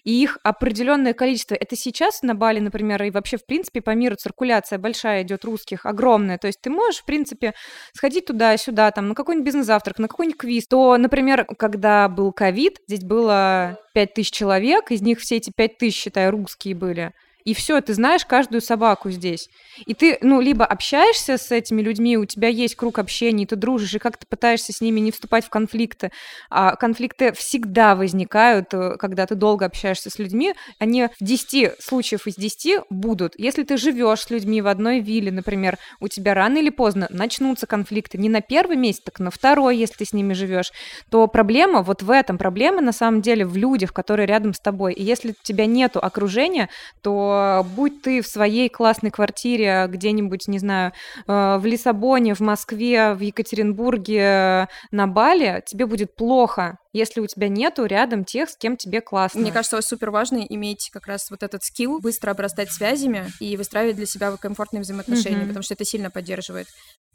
Speaker 3: И их определенное количество. Это сейчас на Бали, например, и вообще, в принципе, по миру циркуляция большая идет русских, огромная. То есть ты можешь, в принципе, сходить туда-сюда, там, на какой-нибудь бизнес-завтрак, на какой-нибудь квиз. То, например, когда был ковид, здесь было 5000 человек, из них все эти 5000, считай, русские были. И все, ты знаешь каждую собаку здесь. И ты, ну, либо общаешься с этими людьми, у тебя есть круг общения, и ты дружишь, и как ты пытаешься с ними не вступать в конфликты. А конфликты всегда возникают, э, когда ты долго общаешься с людьми. Они в 10 случаев из 10 будут. Если ты живешь с людьми в одной вилле, например, у тебя рано или поздно начнутся конфликты. Не на первый месяц, так на второй, если ты с ними живешь. То проблема вот в этом. Проблема на самом деле в людях, которые рядом с тобой. И если у тебя нету окружения, то будь ты в своей классной квартире где-нибудь, не знаю, э, в Лиссабоне, в Москве, в Екатеринбурге, на Бали, тебе будет плохо, если у тебя нету рядом тех, с кем тебе классно.
Speaker 2: Мне кажется, супер важно иметь как раз вот этот скилл, быстро обрастать связями и выстраивать для себя комфортные взаимоотношения, mm-hmm. потому что это сильно поддерживает.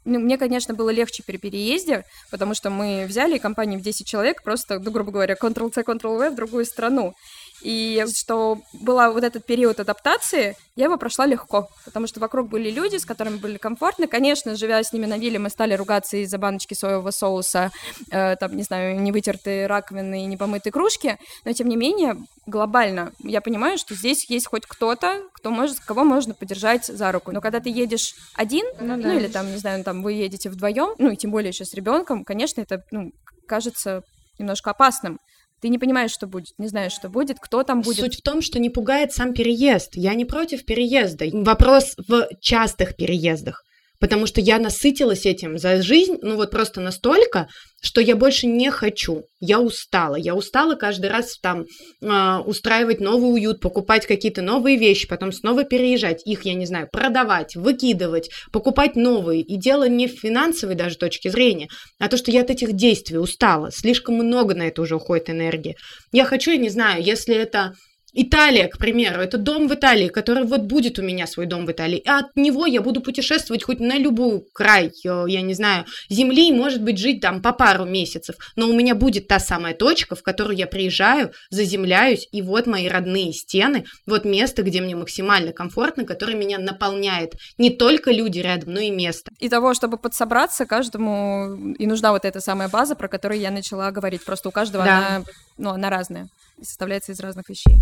Speaker 2: Ну, мне, конечно, было легче при переезде, потому что мы взяли компанию в 10 человек, просто, ну, грубо говоря, Ctrl-C, Ctrl-V в другую страну. И что была вот этот период адаптации, я его прошла легко, потому что вокруг были люди, с которыми были комфортны. Конечно, живя с ними на вилле, мы стали ругаться из-за баночки соевого соуса, э, там, не знаю, не вытертые раковины и не помытые кружки, но, тем не менее, глобально я понимаю, что здесь есть хоть кто-то, кто может, кого можно поддержать за руку. Но когда ты едешь один, ну, да. ну или там, не знаю, там вы едете вдвоем, ну и тем более еще с ребенком, конечно, это ну, кажется немножко опасным. Ты не понимаешь, что будет, не знаешь, что будет, кто там будет.
Speaker 1: Суть в том, что не пугает сам переезд. Я не против переезда. Вопрос в частых переездах потому что я насытилась этим за жизнь, ну вот просто настолько, что я больше не хочу. Я устала. Я устала каждый раз там э, устраивать новый уют, покупать какие-то новые вещи, потом снова переезжать, их, я не знаю, продавать, выкидывать, покупать новые. И дело не в финансовой даже точке зрения, а то, что я от этих действий устала. Слишком много на это уже уходит энергии. Я хочу, я не знаю, если это Италия, к примеру, это дом в Италии, который вот будет у меня свой дом в Италии. И от него я буду путешествовать хоть на любую край, э, я не знаю, земли, может быть, жить там по пару месяцев. Но у меня будет та самая точка, в которую я приезжаю, заземляюсь, и вот мои родные стены, вот место, где мне максимально комфортно, которое меня наполняет. Не только люди рядом, но и место.
Speaker 2: И того, чтобы подсобраться, каждому и нужна вот эта самая база, про которую я начала говорить. Просто у каждого да. она, ну, она разная и составляется из разных вещей.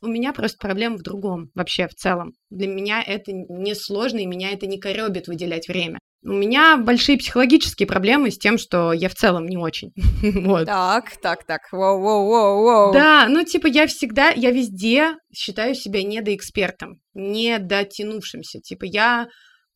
Speaker 1: У меня просто проблема в другом вообще в целом. Для меня это не сложно, и меня это не коребит выделять время. У меня большие психологические проблемы с тем, что я в целом не очень.
Speaker 2: вот. Так, так, так, воу-воу-воу-воу.
Speaker 1: Да, ну типа я всегда, я везде считаю себя недоэкспертом, недотянувшимся. Типа я,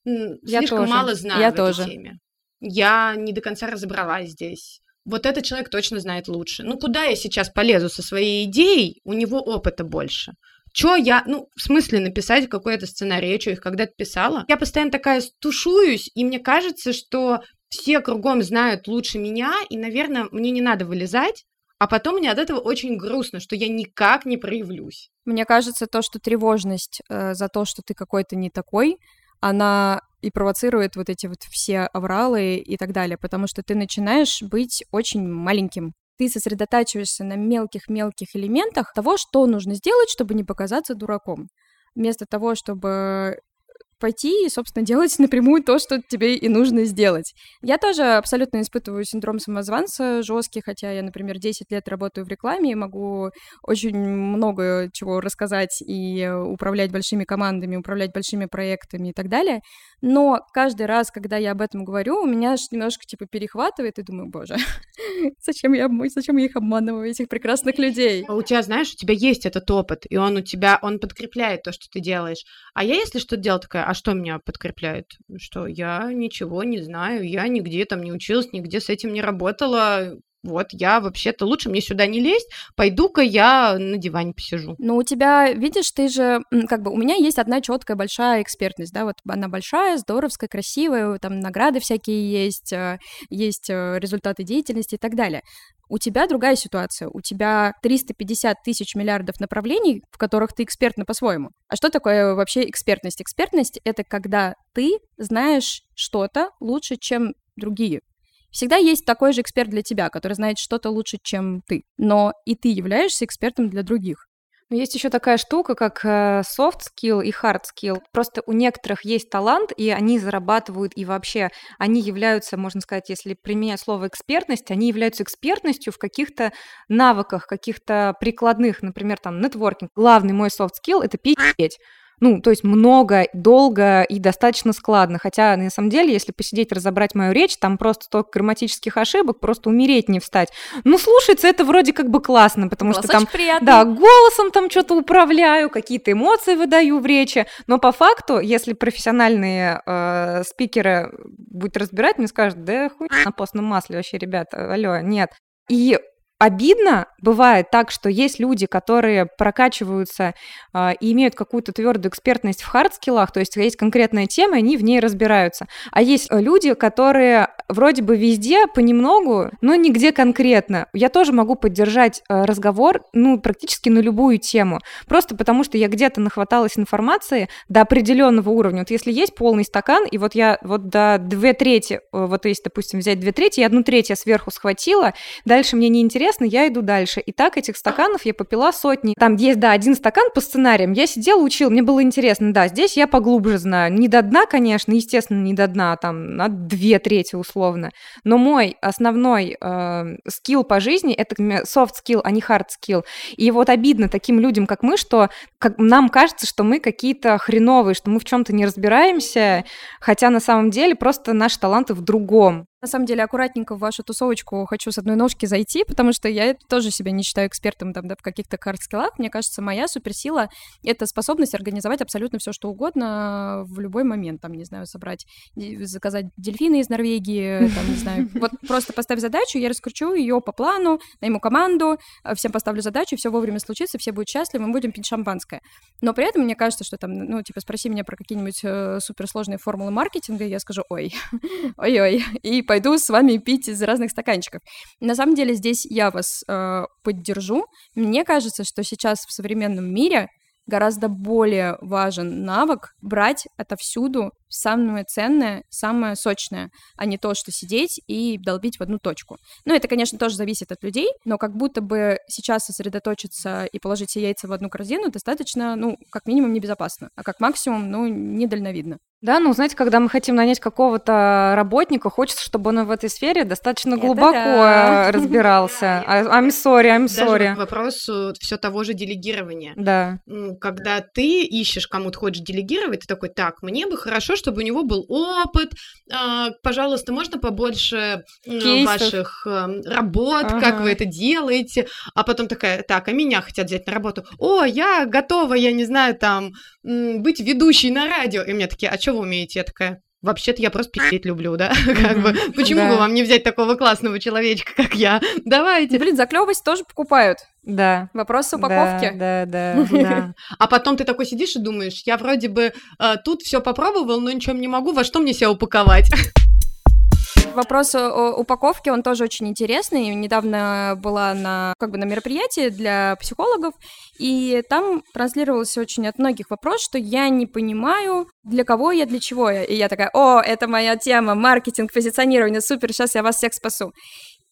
Speaker 1: я слишком тоже. мало знаю я в тоже. этой теме. Я не до конца разобралась здесь вот этот человек точно знает лучше. Ну, куда я сейчас полезу со своей идеей? У него опыта больше. Чё я, ну, в смысле написать какой-то сценарий? Я что, их когда-то писала? Я постоянно такая стушуюсь, и мне кажется, что все кругом знают лучше меня, и, наверное, мне не надо вылезать, а потом мне от этого очень грустно, что я никак не проявлюсь.
Speaker 2: Мне кажется, то, что тревожность э, за то, что ты какой-то не такой, она и провоцирует вот эти вот все авралы и так далее, потому что ты начинаешь быть очень маленьким. ты сосредотачиваешься на мелких-мелких элементах того, что нужно сделать, чтобы не показаться дураком. Вместо того, чтобы пойти и, собственно, делать напрямую то, что тебе и нужно сделать. Я тоже абсолютно испытываю синдром самозванца жесткий, хотя я, например, 10 лет работаю в рекламе и могу очень много чего рассказать и управлять большими командами, управлять большими проектами и так далее. Но каждый раз, когда я об этом говорю, у меня немножко типа перехватывает и думаю, боже, зачем я, зачем я их обманываю, этих прекрасных людей?
Speaker 1: У тебя, знаешь, у тебя есть этот опыт, и он у тебя, он подкрепляет то, что ты делаешь. А я, если что-то делаю, такая, а что меня подкрепляет? Что я ничего не знаю, я нигде там не училась, нигде с этим не работала, вот, я вообще-то лучше мне сюда не лезть, пойду-ка я на диване посижу.
Speaker 2: Но у тебя, видишь, ты же, как бы, у меня есть одна четкая большая экспертность, да, вот она большая, здоровская, красивая, там награды всякие есть, э, есть э, результаты деятельности и так далее. У тебя другая ситуация. У тебя 350 тысяч миллиардов направлений, в которых ты экспертна по-своему. А что такое вообще экспертность? Экспертность — это когда ты знаешь что-то лучше, чем другие. Всегда есть такой же эксперт для тебя, который знает что-то лучше, чем ты. Но и ты являешься экспертом для других.
Speaker 3: Есть еще такая штука, как э, soft skill и hard skill. Просто у некоторых есть талант, и они зарабатывают, и вообще они являются, можно сказать, если применять слово экспертность, они являются экспертностью в каких-то навыках, каких-то прикладных, например, там, нетворкинг. Главный мой soft skill — это пить. Ну, то есть много, долго и достаточно складно. Хотя, на самом деле, если посидеть, разобрать мою речь, там просто столько грамматических ошибок, просто умереть не встать. Ну, слушается это вроде как бы классно, потому
Speaker 2: Голос
Speaker 3: что там...
Speaker 2: приятный.
Speaker 3: Да, голосом там что-то управляю, какие-то эмоции выдаю в речи. Но по факту, если профессиональные э, спикеры будут разбирать, мне скажут, да хуй на постном масле вообще, ребята, алло, нет. И обидно бывает так, что есть люди, которые прокачиваются э, и имеют какую-то твердую экспертность в хардскиллах, то есть есть конкретная тема, они в ней разбираются. А есть люди, которые вроде бы везде понемногу, но нигде конкретно. Я тоже могу поддержать э, разговор, ну, практически на любую тему, просто потому что я где-то нахваталась информации до определенного уровня. Вот если есть полный стакан, и вот я вот до две трети, э, вот если, допустим, взять две трети, и одну треть я сверху схватила, дальше мне не интересно, интересно, я иду дальше. И так этих стаканов я попила сотни. Там есть, да, один стакан по сценариям. Я сидела, учила, мне было интересно, да, здесь я поглубже знаю. Не до дна, конечно, естественно, не до дна, там, на две трети условно. Но мой основной э, скилл по жизни — это soft skill, а не hard skill. И вот обидно таким людям, как мы, что как, нам кажется, что мы какие-то хреновые, что мы в чем-то не разбираемся, хотя на самом деле просто наши таланты в другом.
Speaker 2: На самом деле, аккуратненько в вашу тусовочку хочу с одной ножки зайти, потому что я тоже себя не считаю экспертом там, да, в каких-то карт-скиллах. Мне кажется, моя суперсила — это способность организовать абсолютно все, что угодно в любой момент. Там, не знаю, собрать, заказать дельфины из Норвегии, там, не знаю. Вот просто поставь задачу, я раскручу ее по плану, найму команду, э, всем поставлю задачу, все вовремя случится, все будут счастливы, мы будем пить шампанское. Но при этом мне кажется, что там, ну, типа, спроси меня про какие-нибудь э, суперсложные формулы маркетинга, я скажу, ой, ой-ой, и пойду с вами пить из разных стаканчиков. На самом деле здесь я вас э, поддержу. Мне кажется, что сейчас в современном мире гораздо более важен навык брать отовсюду самое ценное, самое сочное, а не то, что сидеть и долбить в одну точку. Ну, это, конечно, тоже зависит от людей, но как будто бы сейчас сосредоточиться и положить все яйца в одну корзину достаточно, ну, как минимум, небезопасно, а как максимум, ну, недальновидно.
Speaker 3: Да, ну, знаете, когда мы хотим нанять какого-то работника, хочется, чтобы он в этой сфере достаточно Это глубоко да. разбирался. А, I'm sorry, I'm sorry. Даже
Speaker 1: вопрос все того же делегирования.
Speaker 3: Да.
Speaker 1: Когда ты ищешь, кому ты хочешь делегировать, ты такой, так, мне бы хорошо, чтобы у него был опыт, а, пожалуйста, можно побольше Кейсов. ваших эм, работ, ага. как вы это делаете, а потом такая, так, а меня хотят взять на работу, о, я готова, я не знаю, там, быть ведущей на радио, и мне такие, а что вы умеете? Я такая, Вообще-то я просто пиздеть люблю, да? как бы, почему бы вам не взять такого классного человечка, как я? Давайте.
Speaker 2: Блин, за клёвость тоже покупают.
Speaker 3: Да.
Speaker 2: Вопрос упаковки.
Speaker 3: Да, да, да.
Speaker 1: А потом ты такой сидишь и думаешь, я вроде бы э, тут все попробовал, но ничем не могу, во что мне себя упаковать?
Speaker 2: Вопрос о упаковке, он тоже очень интересный. Недавно была на, как бы, на мероприятии для психологов, и там транслировался очень от многих вопрос, что я не понимаю, для кого я, для чего я. И я такая, о, это моя тема, маркетинг, позиционирование, супер, сейчас я вас всех спасу.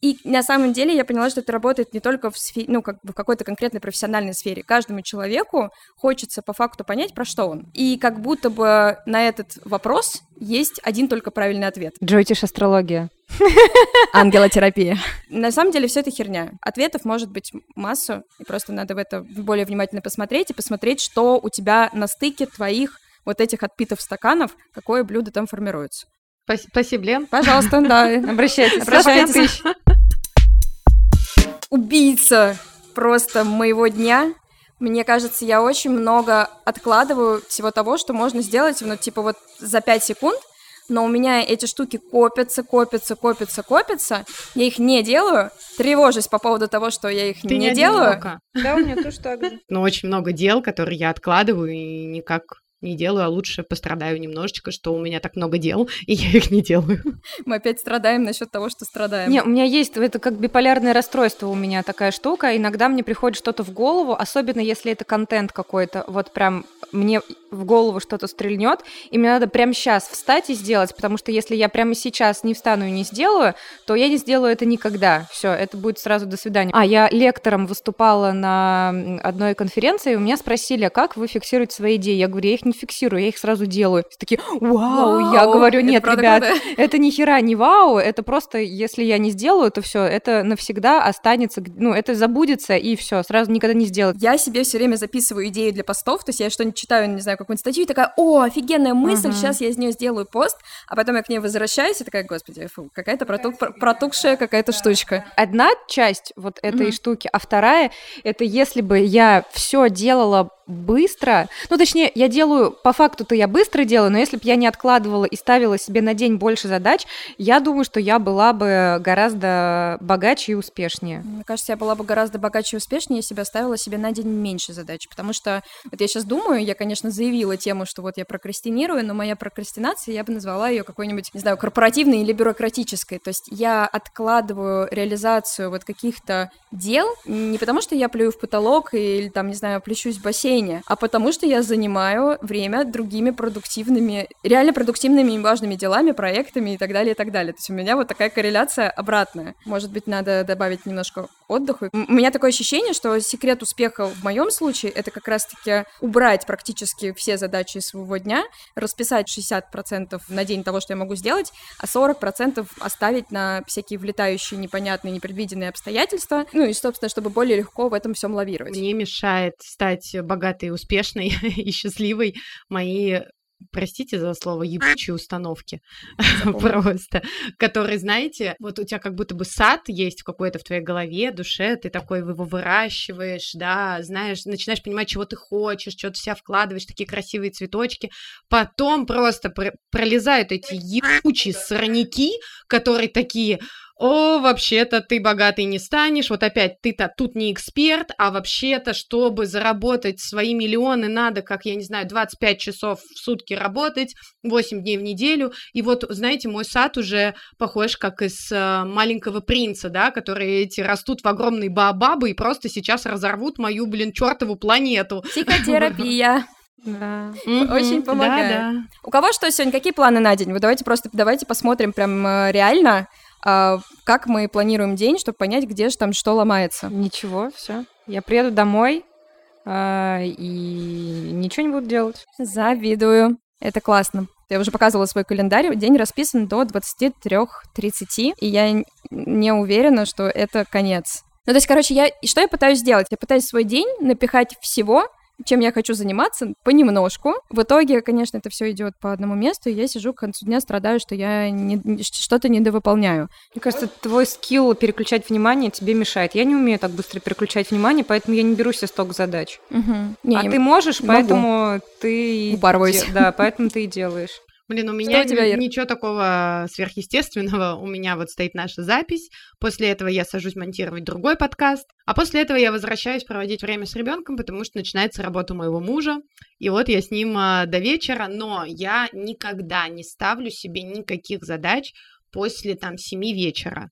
Speaker 2: И на самом деле я поняла, что это работает не только в сфере, ну, как бы в какой-то конкретной профессиональной сфере. Каждому человеку хочется по факту понять, про что он. И как будто бы на этот вопрос есть один только правильный ответ.
Speaker 3: Джойтиш астрология.
Speaker 2: Ангелотерапия. На самом деле все это херня. Ответов может быть массу, и просто надо в это более внимательно посмотреть и посмотреть, что у тебя на стыке твоих вот этих отпитов стаканов, какое блюдо там формируется.
Speaker 1: Спасибо, Лен.
Speaker 2: Пожалуйста, да.
Speaker 3: Обращайтесь.
Speaker 2: Обращайтесь. Убийца просто моего дня. Мне кажется, я очень много откладываю всего того, что можно сделать, ну, типа вот за 5 секунд, но у меня эти штуки копятся, копятся, копятся, копятся. Я их не делаю, тревожусь по поводу того, что я их
Speaker 1: Ты
Speaker 2: не,
Speaker 1: не
Speaker 2: делаю.
Speaker 3: Да, у меня тоже так же.
Speaker 1: Но очень много дел, которые я откладываю и никак не делаю, а лучше пострадаю немножечко, что у меня так много дел, и я их не делаю.
Speaker 2: Мы опять страдаем насчет того, что страдаем.
Speaker 3: Не, у меня есть, это как биполярное расстройство у меня такая штука. Иногда мне приходит что-то в голову, особенно если это контент какой-то, вот прям мне в голову что-то стрельнет, и мне надо прямо сейчас встать и сделать, потому что если я прямо сейчас не встану и не сделаю, то я не сделаю это никогда. Все, это будет сразу до свидания. А я лектором выступала на одной конференции, и у меня спросили, а как вы фиксируете свои идеи? Я говорю, я их не фиксирую, я их сразу делаю. Все такие, вау, я
Speaker 2: Вау,
Speaker 3: говорю,
Speaker 2: это
Speaker 3: нет,
Speaker 2: правда
Speaker 3: ребят,
Speaker 2: круто.
Speaker 3: это ни хера не вау, это просто, если я не сделаю, то все, это навсегда останется, ну, это забудется, и все, сразу никогда не сделать.
Speaker 2: Я себе все время записываю идеи для постов, то есть я что-нибудь читаю, не знаю, какую-нибудь статью, и такая, о, офигенная мысль,
Speaker 3: Мгм.
Speaker 2: сейчас я из нее сделаю пост, а потом я к ней возвращаюсь и такая, господи, фу, какая-то протук- про- протухшая какая-то штучка.
Speaker 3: Одна часть вот этой
Speaker 2: Мгм.
Speaker 3: штуки, а вторая, это если бы я все делала быстро, ну, точнее, я делаю, по факту-то я быстро делаю, но если бы я не откладывала и ставила себе на день больше задач, я думаю, что я была бы гораздо богаче и успешнее.
Speaker 2: Мне кажется, я была бы гораздо богаче и успешнее, если бы оставила себе на день меньше задач, потому что вот я сейчас думаю, я, конечно, заявила тему, что вот я прокрастинирую, но моя прокрастинация, я бы назвала ее какой-нибудь, не знаю, корпоративной или бюрократической, то есть я откладываю реализацию вот каких-то дел не потому, что я плюю в потолок или там, не знаю, плещусь в бассейне, а потому что я занимаю время другими продуктивными, реально продуктивными и важными делами, проектами и так далее, и так далее. То есть у меня вот такая корреляция обратная. Может быть, надо добавить немножко отдыху. М- У меня такое ощущение, что секрет успеха в моем случае это как раз-таки убрать практически все задачи своего дня, расписать 60% на день того, что я могу сделать, а 40% оставить на всякие влетающие непонятные, непредвиденные обстоятельства. Ну и, собственно, чтобы более легко в этом всем лавировать.
Speaker 1: Мне мешает стать богатой, успешной и счастливой мои простите за слово, ебучие установки просто, которые, знаете, вот у тебя как будто бы сад есть какой-то в твоей голове, душе, ты такой его выращиваешь, да, знаешь, начинаешь понимать, чего ты хочешь, что ты себя вкладываешь, такие красивые цветочки, потом просто пр- пролезают эти ебучие сорняки, которые такие, о, вообще-то ты богатый не станешь, вот опять ты-то тут не эксперт, а вообще-то, чтобы заработать свои миллионы, надо, как, я не знаю, 25 часов в сутки работать, 8 дней в неделю, и вот, знаете, мой сад уже похож как из э, маленького принца, да, которые эти растут в огромные баобабы и просто сейчас разорвут мою, блин, чертову планету.
Speaker 2: Психотерапия.
Speaker 3: Да.
Speaker 2: Очень
Speaker 1: Мгм,
Speaker 2: помогает.
Speaker 1: да, да.
Speaker 2: У кого что сегодня? Какие планы на день? Вот давайте просто давайте посмотрим прям э, реально, как мы планируем день, чтобы понять, где же там что ломается.
Speaker 3: Ничего, все. Я приеду домой а, и ничего не буду делать.
Speaker 2: Завидую. Это классно. Я уже показывала свой календарь. День расписан до 23.30, и я не уверена, что это конец. Ну, то есть, короче, я... Что я пытаюсь сделать? Я пытаюсь свой день напихать всего, чем я хочу заниматься, понемножку. В итоге, конечно, это все идет по одному месту, и я сижу к концу дня, страдаю, что я не- что-то недовыполняю.
Speaker 3: Мне кажется, твой скилл переключать внимание тебе мешает. Я не умею так быстро переключать внимание, поэтому я не беру себе столько задач.
Speaker 2: Мгм. Не,
Speaker 3: а
Speaker 2: не-
Speaker 3: ты можешь,
Speaker 2: могу.
Speaker 3: поэтому ты...
Speaker 2: Упарываюсь.
Speaker 3: де- Да, поэтому ты и делаешь.
Speaker 1: Блин, у меня
Speaker 2: у тебя, Ир?
Speaker 1: ничего такого сверхъестественного. У меня вот стоит наша запись. После этого я сажусь монтировать другой подкаст. А после этого я возвращаюсь проводить время с ребенком, потому что начинается работа моего мужа. И вот я с ним а, до вечера. Но я никогда не ставлю себе никаких задач после там 7 вечера.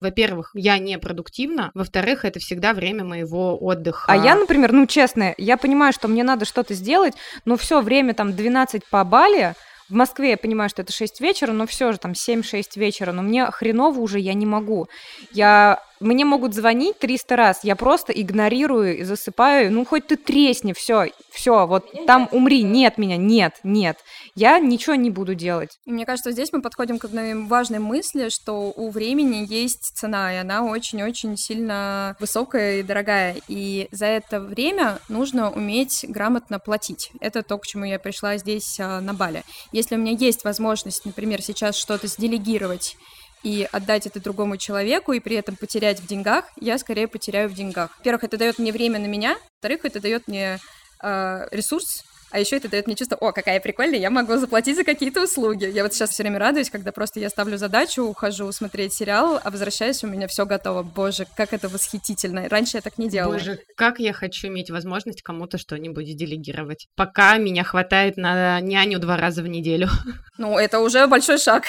Speaker 1: Во-первых, я не продуктивна. Во-вторых, это всегда время моего отдыха.
Speaker 3: А я, например, ну честно, я понимаю, что мне надо что-то сделать, но все время там 12 по Бали, В Москве я понимаю, что это 6 вечера, но все же там 7-6 вечера, но мне хреново уже, я не могу. Я мне могут звонить 300 раз, я просто игнорирую и засыпаю. Ну, хоть ты тресни, все, все, вот там умри, нет меня, нет, нет. Я ничего не буду делать.
Speaker 2: Мне кажется, здесь мы подходим к одной важной мысли, что у времени есть цена, и она очень-очень сильно высокая и дорогая. И за это время нужно уметь грамотно платить. Это то, к чему я пришла здесь а, на Бали. Если у меня есть возможность, например, сейчас что-то сделегировать и отдать это другому человеку, и при этом потерять в деньгах, я скорее потеряю в деньгах. Во-первых, это дает мне время на меня, во-вторых, это дает мне э, ресурс, а еще это дает мне чувство, о, какая прикольная, я могу заплатить за какие-то услуги. Я вот сейчас все время радуюсь, когда просто я ставлю задачу, ухожу смотреть сериал, а возвращаюсь, у меня все готово. Боже, как это восхитительно. Раньше я так не делала.
Speaker 1: Боже, как я хочу иметь возможность кому-то что-нибудь делегировать. Пока меня хватает на няню два раза в неделю.
Speaker 2: Ну, это уже большой шаг.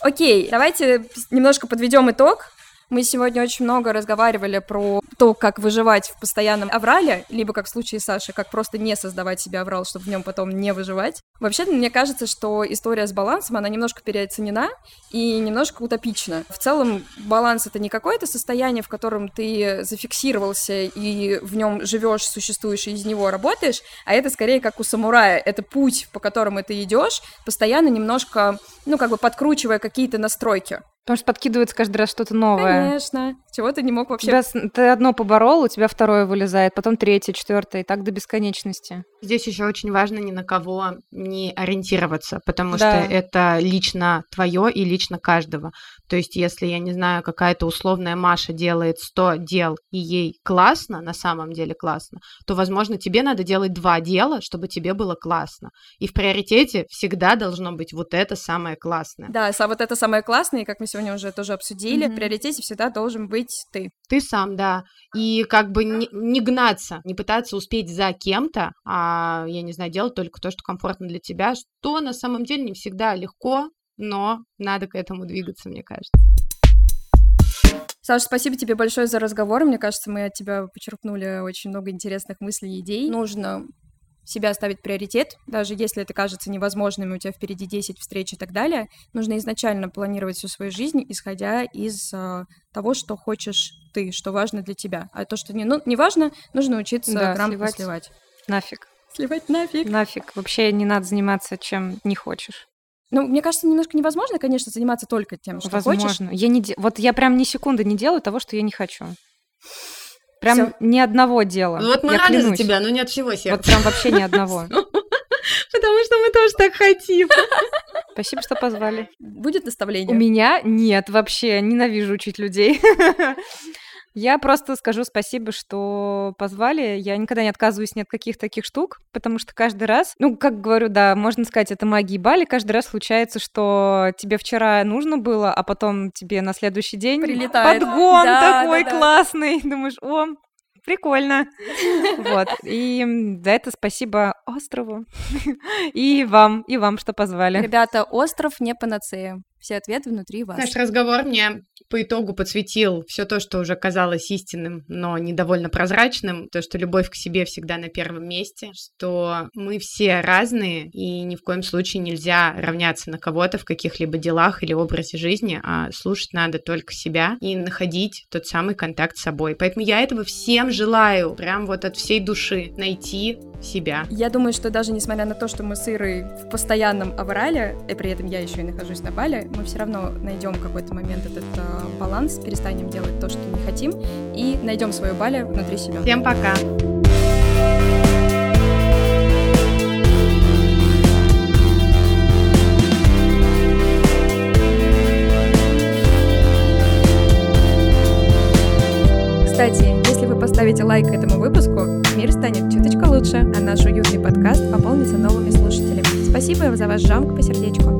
Speaker 2: Окей, давайте немножко подведем итог. Мы сегодня очень много разговаривали про то, как выживать в постоянном аврале, либо, как в случае Саши, как просто не создавать себе аврал, чтобы в нем потом не выживать. Вообще, мне кажется, что история с балансом, она немножко переоценена и немножко утопична. В целом, баланс — это не какое-то состояние, в котором ты зафиксировался и в нем живешь, существуешь и из него работаешь, а это скорее как у самурая. Это путь, по которому ты идешь, постоянно немножко, ну, как бы подкручивая какие-то настройки.
Speaker 3: Потому что подкидывается каждый раз что-то новое.
Speaker 2: Конечно. Чего ты не мог вообще...
Speaker 3: Тебя, ты одно поборол, у тебя второе вылезает, потом третье, четвертое, и так до бесконечности.
Speaker 1: Здесь еще очень важно ни на кого не ориентироваться, потому да. что это лично твое и лично каждого. То есть, если, я не знаю, какая-то условная Маша делает 100 дел, и ей классно, на самом деле классно, то, возможно, тебе надо делать два дела, чтобы тебе было классно. И в приоритете всегда должно быть вот это самое классное.
Speaker 2: Да, вот это самое классное, и как мы сегодня уже тоже обсудили, mm-hmm. в приоритете всегда должен быть ты.
Speaker 1: Ты сам, да. И как бы не, не гнаться, не пытаться успеть за кем-то, а, я не знаю, делать только то, что комфортно для тебя, что на самом деле не всегда легко, но надо к этому двигаться, мне кажется.
Speaker 2: Саша, спасибо тебе большое за разговор. Мне кажется, мы от тебя почерпнули очень много интересных мыслей и идей. Нужно себя ставить приоритет, даже если это кажется невозможным, и у тебя впереди 10 встреч и так далее, нужно изначально планировать всю свою жизнь, исходя из э, того, что хочешь ты, что важно для тебя. А то, что не, ну, не важно, нужно учиться да, грамотно сливать. сливать.
Speaker 3: Нафиг.
Speaker 2: Сливать нафиг.
Speaker 3: Нафиг. Вообще не надо заниматься чем не хочешь.
Speaker 2: Ну, мне кажется, немножко невозможно, конечно, заниматься только тем, что Возможно. хочешь.
Speaker 3: Я не де... Вот я прям ни секунды не делаю того, что я не хочу. Прям Всё. ни одного дела.
Speaker 1: Ну вот мы
Speaker 3: я
Speaker 1: рады
Speaker 3: клянусь.
Speaker 1: за тебя, но не от всего сердца.
Speaker 3: Вот прям вообще ни одного.
Speaker 1: Потому что мы тоже так хотим.
Speaker 3: Спасибо, что позвали.
Speaker 2: Будет наставление?
Speaker 3: У меня нет, вообще ненавижу учить людей. Я просто скажу спасибо, что позвали. Я никогда не отказываюсь ни от каких таких штук, потому что каждый раз, ну, как говорю, да, можно сказать, это магия Бали, каждый раз случается, что тебе вчера нужно было, а потом тебе на следующий день
Speaker 2: Прилетает.
Speaker 3: подгон да, такой да, да. классный. Думаешь, о, прикольно. Вот. И за это спасибо острову. И вам, и вам, что позвали.
Speaker 2: Ребята, остров не панацея. Все ответы внутри вас.
Speaker 1: Наш разговор мне по итогу подсветил все то, что уже казалось истинным, но недовольно прозрачным, то, что любовь к себе всегда на первом месте, что мы все разные, и ни в коем случае нельзя равняться на кого-то в каких-либо делах или образе жизни, а слушать надо только себя и находить тот самый контакт с собой. Поэтому я этого всем желаю, прям вот от всей души, найти себя.
Speaker 2: Я думаю, что даже несмотря на то, что мы с Ирой в постоянном аврале, и при этом я еще и нахожусь на Бали, мы все равно найдем какой-то момент этот э, баланс, перестанем делать то, что не хотим, и найдем свою Бали внутри себя.
Speaker 1: Всем пока!
Speaker 2: Кстати, если вы поставите лайк этому выпуску, мир станет лучше, а наш уютный подкаст пополнится новыми слушателями. Спасибо за ваш жамк по сердечку.